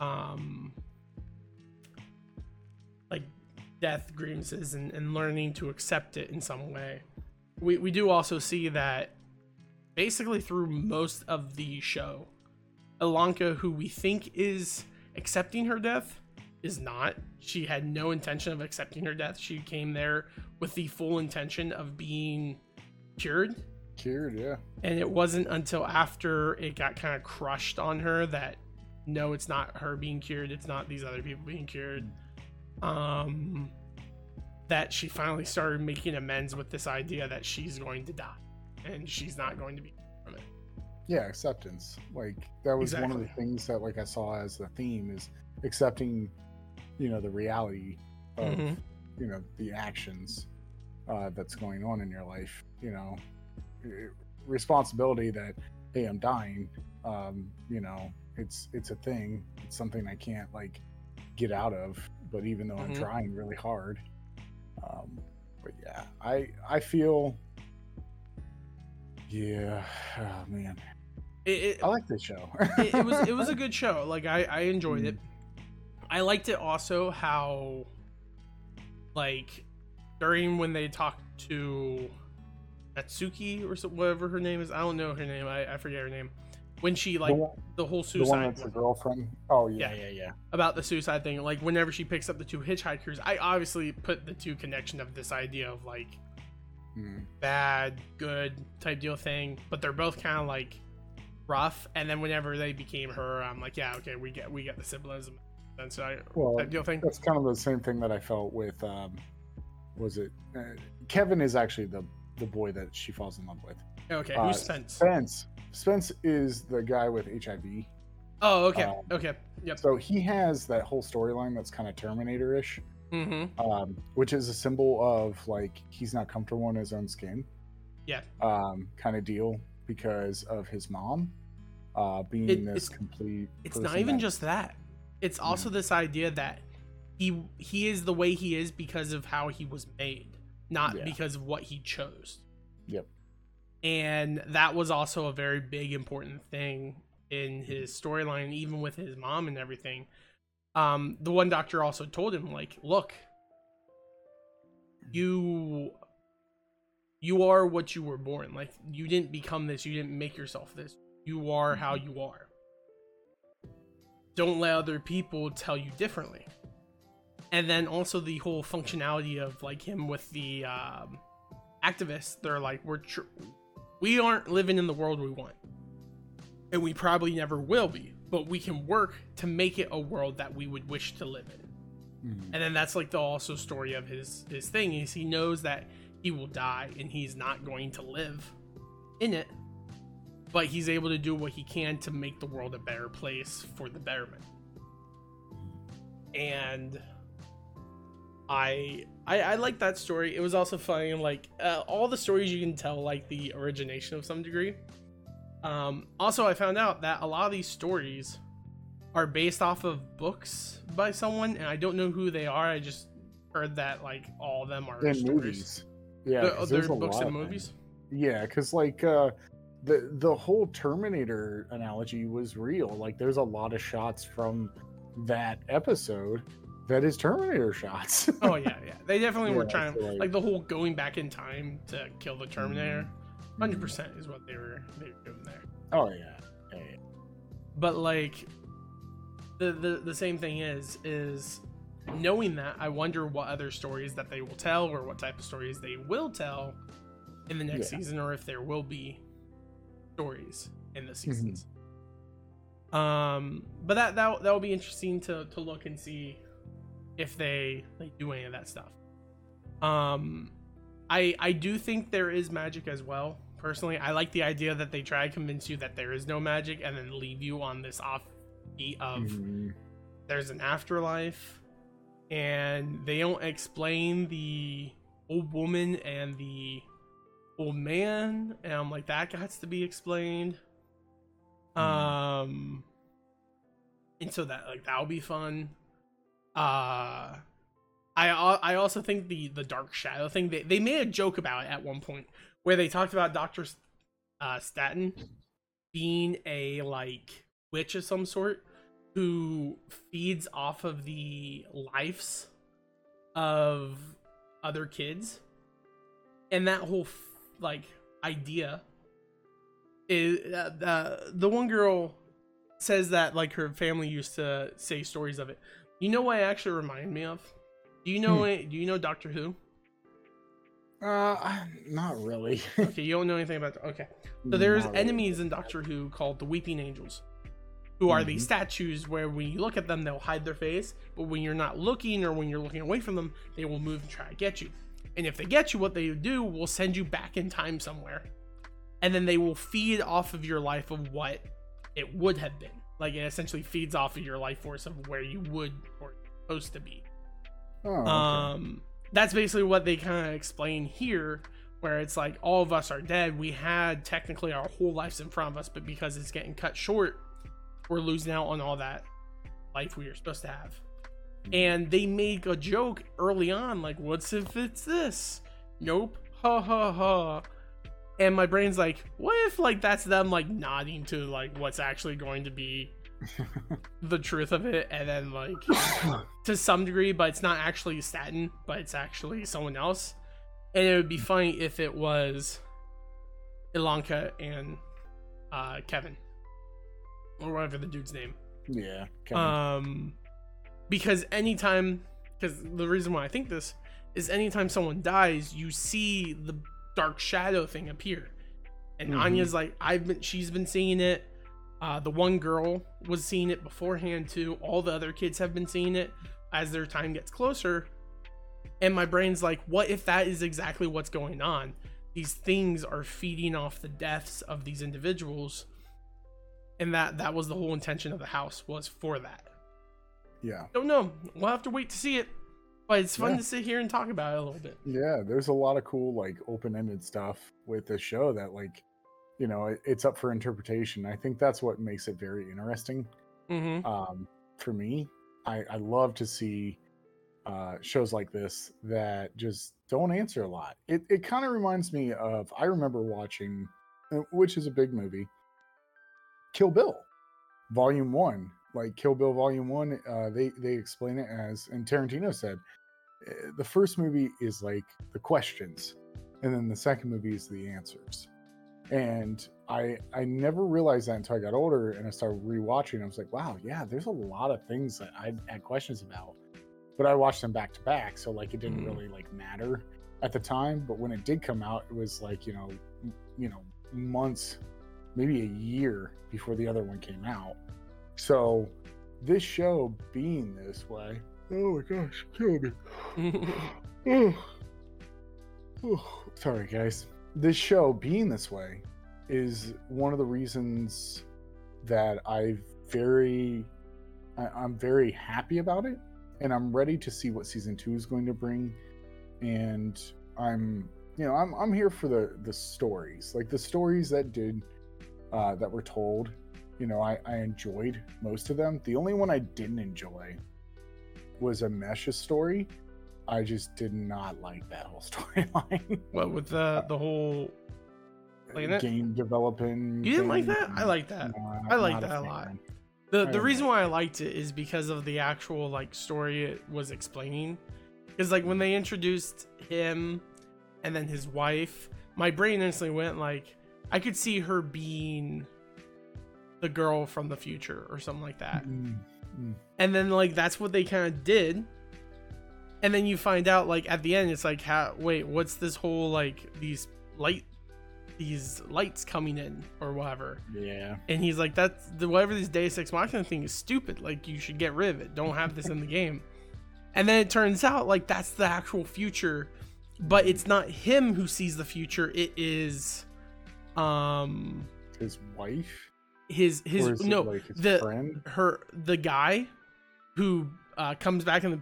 um, like death grievances and, and learning to accept it in some way. We we do also see that basically through most of the show, Ilonka, who we think is accepting her death, is not. She had no intention of accepting her death. She came there with the full intention of being cured Cured, yeah. and it wasn't until after it got kind of crushed on her that no it's not her being cured it's not these other people being cured um that she finally started making amends with this idea that she's going to die and she's not going to be from it Yeah, acceptance. Like that was one of the things that like I saw as the theme is accepting, you know, the reality of Mhm. you know the actions uh, that's going on in your life. You know, responsibility that hey, I'm dying. Um, you know, it's it's a thing. It's something I can't like get out of. But even though I'm Mhm. trying really hard, um, but yeah, I I feel. Yeah, oh man, it, it, I like this show. it, it was it was a good show. Like I I enjoyed it. I liked it also how like during when they talked to Natsuki or so, whatever her name is. I don't know her name. I, I forget her name. When she like the one, the whole the one suicide that's one, girlfriend. Oh yeah, Yeah. yeah, yeah. about the suicide thing, like whenever she picks up the two hitchhikers, I obviously put the two connection of this idea of like Mm. bad, good type deal thing, but they're both kind of like rough. And then whenever they became her, I'm like, yeah, okay, we get we get the symbolism, and so I, Well, type deal thing. that's kind of the same thing that I felt with. Um, was it uh, Kevin? Is actually the the boy that she falls in love with. Okay, uh, who's Spence? Spence. Spence is the guy with HIV. Oh, okay, um, okay, yep. So he has that whole storyline that's kind of Terminator-ish, Mm-hmm. um, which is a symbol of like he's not comfortable in his own skin. Yeah. Um, kind of deal because of his mom uh, being It- this it's- complete. It's not even that- just that. It's also this idea that he he is the way he is because of how he was made, not Yeah. because of what he chose. Yep. And that was also a very big important thing in his storyline, even with his mom and everything. Um, the one doctor also told him, like, look, you you are what you were born. Like you didn't become this, you didn't make yourself this. You are how you are. Don't let other people tell you differently. And then also the whole functionality of like him with the um, activists. They're like, we're tr- we aren't living in the world we want, and we probably never will be. But we can work to make it a world that we would wish to live in. Mhm. And then that's like the also story of his his thing is he knows that he will die and he's not going to live in it, but he's able to do what he can to make the world a better place for the betterment. And I I, I like that story. It was also funny, like uh, all the stories you can tell, like the origination of some degree. Um, also, I found out that a lot of these stories are based off of books by someone, and I don't know who they are. I just heard that like all of them are in stories. movies. Yeah, The- there's a books lot and movies. Yeah, because like uh, the the whole Terminator analogy was real. Like, there's a lot of shots from that episode that is Terminator shots. Oh yeah, yeah. They definitely were trying so, like- like the whole going back in time to kill the Terminator. Mm-hmm. Hundred percent is what they were they were doing there. oh yeah, yeah, yeah. but like the, the the same thing is is knowing that i wonder what other stories that they will tell or what type of stories they will tell in the next Yeah. season or if there will be stories in the seasons um but that that that will be interesting to to look and see if they they do any of that stuff. Um i i do think there is magic as well. Personally i like the idea that they try to convince you that there is no magic and then leave you on this off beat of Mhm. there's an afterlife. And they don't explain the old woman and the old man and i'm like that has to be explained. Um and so that like that'll be fun uh i i also think the the dark shadow thing they, they made a joke about it at one point where they talked about dr uh Stanton being a like witch of some sort who feeds off of the lives of other kids. And that whole like idea is uh, the the one girl says that like her family used to say stories of it you know what it actually reminded me of do you know Hmm. do you know doctor who Uh, not really. Okay, you don't know anything about. Okay, so there's Not really. enemies in Doctor Who called the Weeping Angels, who are Mhm. these statues where when you look at them, they'll hide their face, but when you're not looking or when you're looking away from them, they will move and try to get you. And if they get you, what they do will send you back in time somewhere, and then they will feed off of your life of what it would have been. Like it essentially feeds off of your life force of where you would or supposed to be. Oh, okay. Um, that's basically what they kind of explain here, where it's like all of us are dead. We had technically our whole lives in front of us, but because it's getting cut short, we're losing out on all that life we were supposed to have. And they make a joke early on, like, "What's if it's this?" Nope. Ha ha ha. And my brain's like, "What if like that's them like nodding to like what's actually going to be the truth of it, and then like." to some degree, but it's not actually Stanton, but it's actually someone else. And it would be funny if it was Ilonka and uh, Kevin, or whatever the dude's name. yeah. Kevin. Um, because anytime, because the reason why I think this is anytime someone dies, you see the dark shadow thing appear, and Mhm. Anya's like, I've been, she's been seeing it. Uh, the one girl was seeing it beforehand too. All the other kids have been seeing it as their time gets closer. And my brain's like, what if that is exactly what's going on? These things are feeding off the deaths of these individuals, and that that was the whole intention of the house was for that. yeah. Don't know. We'll have to wait to see it. But it's fun Yeah. to sit here and talk about it a little bit. Yeah, there's a lot of cool like open-ended stuff with this show that like you know, it, it's up for interpretation. I think that's what makes it very interesting. Mm-hmm. Um for me, I I love to see uh shows like this that just don't answer a lot. It it kind of reminds me of I remember watching uh, which is a big movie. Kill Bill Volume 1. Like Kill Bill Volume 1, uh they they explain it as and Tarantino said the first movie is like the questions and then the second movie is the answers. And i i never realized that until i got older and i started rewatching. I was like wow yeah there's a lot of things that i had questions about. But i watched them back to back so like it didn't Mhm. really like matter at the time. But when it did come out it was like you know m- you know months maybe a year before the other one came out. So this show being this way oh my gosh kill me Oh. Oh, Sorry, guys. This show being this way is one of the reasons that I very, I, I'm very happy about it, and I'm ready to see what season two is going to bring. And I'm, you know, I'm I'm here for the the stories, like the stories that did, uh, that were told. You know, I I enjoyed most of them. The only one I didn't enjoy was Amesh's story. I just did not like that whole storyline. what with the the whole Planet? Game developing. You didn't like that? I like that. no, I like that a lot. The I the reason know. why I liked it is because of the actual like story it was explaining. Because like when they introduced him and then his wife, my brain instantly went like I could see her being the girl from the future or something like that. Mm, mm. And then like that's what they kind of did. And then you find out like at the end it's like how wait what's this whole like these light these lights coming in or whatever? Yeah. and he's like that's the whatever this deus ex machina thing is stupid. Like you should get rid of it. Don't have this in the game. And then it turns out like that's the actual future. But it's not him who sees the future. It is um His wife. his his no like his the friend. her the guy who uh, comes back in the,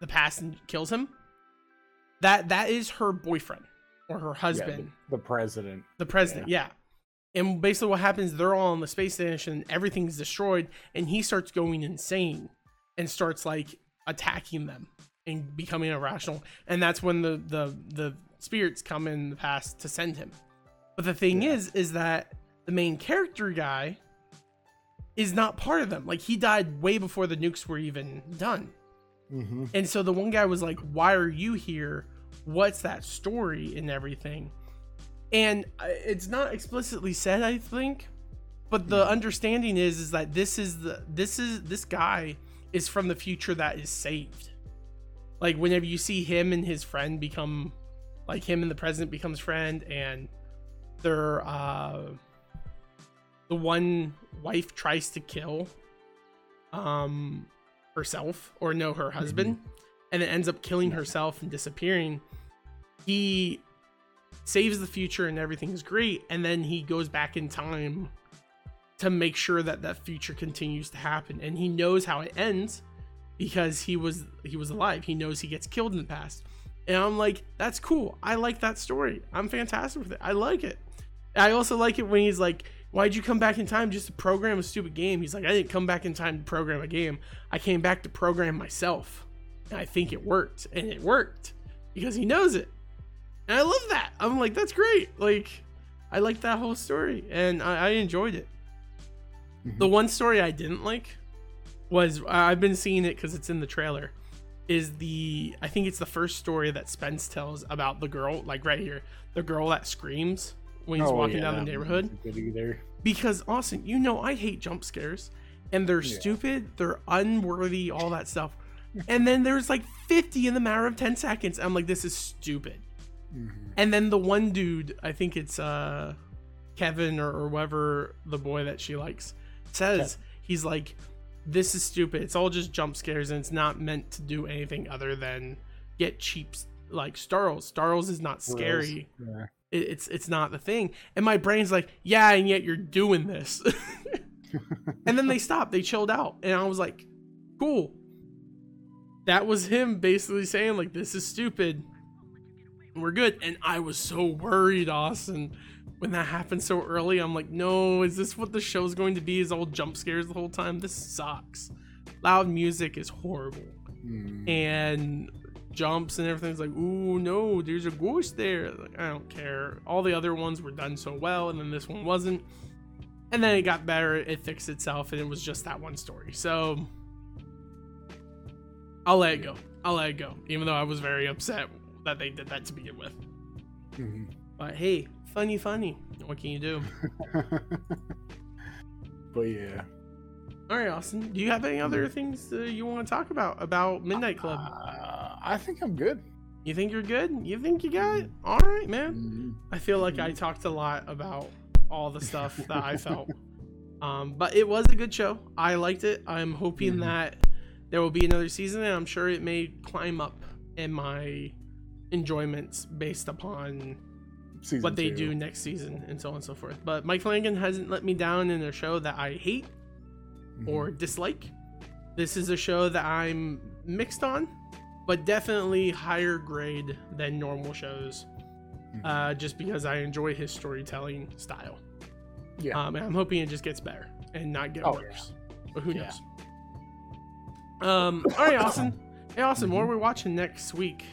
the past and kills him that that is her boyfriend or her Yeah, husband the, the president. the president yeah. and basically what happens they're all on the space station everything's destroyed and he starts going insane and starts like attacking them and becoming irrational and that's when the the the spirits come in the past to send him but the thing Yeah. is is that the main character guy is not part of them like he died way before the nukes were even done Mm-hmm. and so the one guy was like, "Why are you here? What's that story and everything?" And uh, it's not explicitly said, I think, but the understanding is is that this is the this is this guy is from the future that is saved. Like whenever you see him and his friend become like him and the president becomes friend and their uh the one wife tries to kill um herself or no her husband and it ends up killing herself and disappearing. He saves the future and everything's great and then he goes back in time to make sure that that future continues to happen. And he knows how it ends because he was he was alive. He knows he gets killed in the past. And i'm like that's cool. I like that story. I'm fantastic with it. I like it. I also like it when he's like why'd you come back in time just to program a stupid game? He's like i didn't come back in time to program a game. I came back to program myself. And i think it worked and it worked because he knows it. And i love that. I'm like that's great. Like i like that whole story and i, I enjoyed it. Mm-hmm. The one story I didn't like was I've been seeing it because it's in the trailer. Is the I think it's the first story that Spence tells about the girl, like right here, the girl that screams when he's Oh, walking yeah, down the neighborhood. Because Austin, you know I hate jump scares, and they're Yeah. stupid, they're unworthy, all that stuff. And then there's like 50 in the matter of 10 seconds. I'm like, this is stupid. Mhm. And then the one dude, I think it's uh Kevin or, or whoever the boy that she likes, says he's like, This is stupid. It's all just jump scares and it's not meant to do anything other than get cheap like Starls. Starls is not scary. Yeah. It, it's it's not the thing. And my brain's like, Yeah, and yet you're doing this. and then they stopped, they chilled out. And I was like, Cool. That was him basically saying, like, this is stupid we're good. And I was so worried, Austin, when that happened so early. I'm like, no, is this what the show's going to be? Is all jump scares the whole time? This sucks. Loud music is horrible. Mm. And jumps and everything's like, ooh, no, there's a ghost there. Like, I don't care. All the other ones were done so well, and then this one wasn't. And then it got better, it fixed itself, and it was just that one story. So I'll let it go. I'll let it go. Even though I was very upset that they did that to begin with. Mhm. But hey, funny, funny. What can you do? but yeah. All right, Austin. Do you have any other things uh, you want to talk about about Midnight Club? Uh, I think I'm good. You think you're good? You think you got it? All right, man. Mhm. I feel like I talked a lot about all the stuff that I felt. Um, but it was a good show. I liked it. I'm hoping that there will be another season, and I'm sure it may climb up in my enjoyments based upon Season what they two. do next season and so on and so forth. But Mike Flanagan hasn't let me down in a show that I hate Mhm. or dislike. This is a show that I'm mixed on, but definitely higher grade than normal shows, Mhm. uh, just because I enjoy his storytelling style. yeah. Um, and I'm hoping it just gets better and not get Oh, worse. But who Yeah. knows? Um, all right, Austin. Hey, Austin, what Mhm. are we watching next week?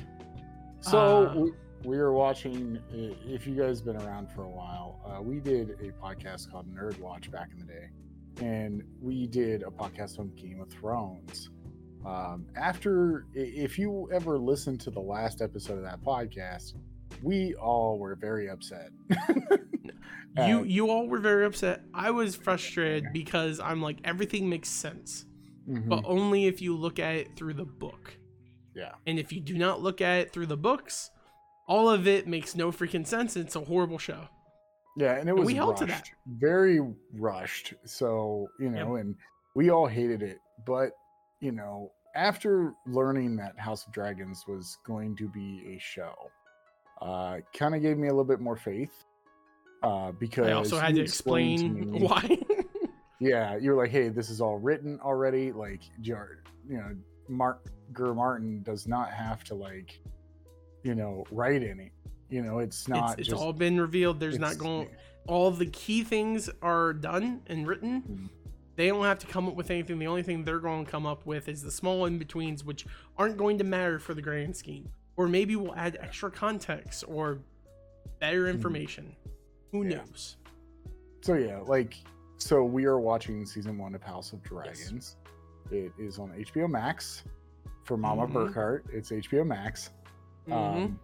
So Uh, we, we were watching. If you guys been around for a while, uh, we did a podcast called Nerd Watch back in the day, and we did a podcast on Game of Thrones. Um, after, if you ever listened to the last episode of that podcast, we all were very upset. You Uh, you all were very upset. I was frustrated because I'm like everything makes sense, mhm, but only if you look at it through the book. yeah, And if you do not look at it through the books, all of it makes no freaking sense. It's a horrible show. yeah, and it was we held rushed, to that. very rushed. So you know, and we all hated it. But you know, after learning that House of Dragons was going to be a show, uh, kind of gave me a little bit more faith. Uh, because I also had to explain me- why. Yeah, you're like, hey, this is all written already. Like, you know, Mark Gur Martin does not have to like, you know, write any. You know, it's not it's it's just all been revealed. There's not going. All the key things are done and written. Mhm. They don't have to come up with anything. The only thing they're going to come up with is the small in betweens, which aren't going to matter for the grand scheme. Or maybe we'll add extra context or better information. Who Hmm. Yeah. knows? So yeah, like so we are watching season one of House of Yes. Dragons. It is on HBO Max for Mama Mhm. Burkhart. It's HBO Max. Mhm. Um,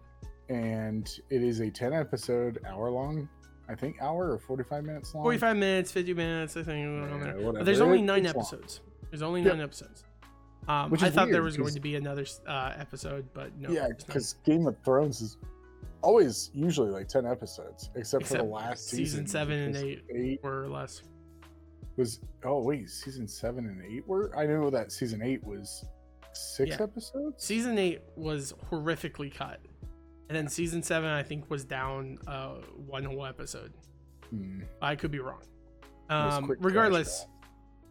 and it is a 10 episode, hour long, I think hour or 45 minutes long. 45 minutes, 50 minutes, I think. Yeah, around there. But there's only nine it's long. episodes. There's only Yep. nine episodes. Um, Which I is thought there was going to be another uh, episode, but no. yeah, because Game of Thrones is always usually like ten episodes, except, for the last season season. seven and eight. Eight or less. was oh wait, season seven and eight were. I know that season eight was six Yeah. episodes. Season eight was horrifically cut, and then season seven I think was down uh, one whole episode. Hmm. I could be wrong. Um, regardless,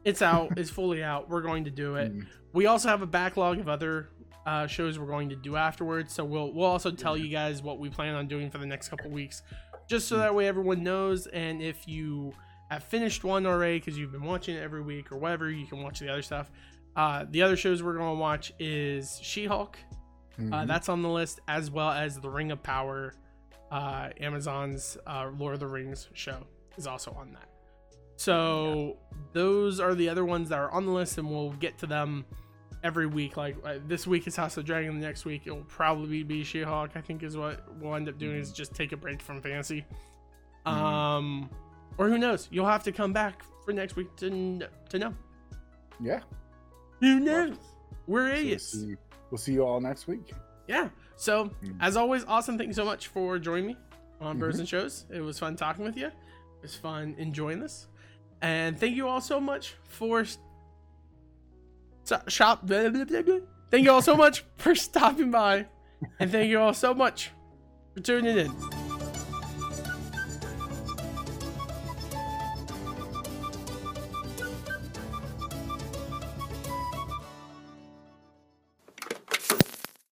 it's out. It's fully out. We're going to do it. Hmm. We also have a backlog of other uh, shows we're going to do afterwards. So we'll we'll also tell you guys what we plan on doing for the next couple weeks, just so that way everyone knows. And if you have finished one already because you've been watching it every week or whatever, you can watch the other stuff. Uh, the other shows we're going to watch is Uh, Mhm. that's on the list, as well as the Ring of Power, uh, Amazon's uh, Lord of the Rings show is also on that. So those are the other ones that are on the list, and we'll get to them every week. Like uh, this week is House of Dragon. The next week it'll probably be She-Hulk. I think is what we'll end up doing is just take a break from fantasy. Mhm. Um, or who knows? You'll have to come back for next week to to know. yeah. Who knows? We're idiots. see, we'll see you all next week. yeah so Mm. as always awesome thank you so much for joining me on birds Mhm. and shows it was fun talking with you it was fun enjoying this and thank you all so much for s- so- shop blah, blah, blah. thank you all so much for stopping by and thank you all so much for tuning in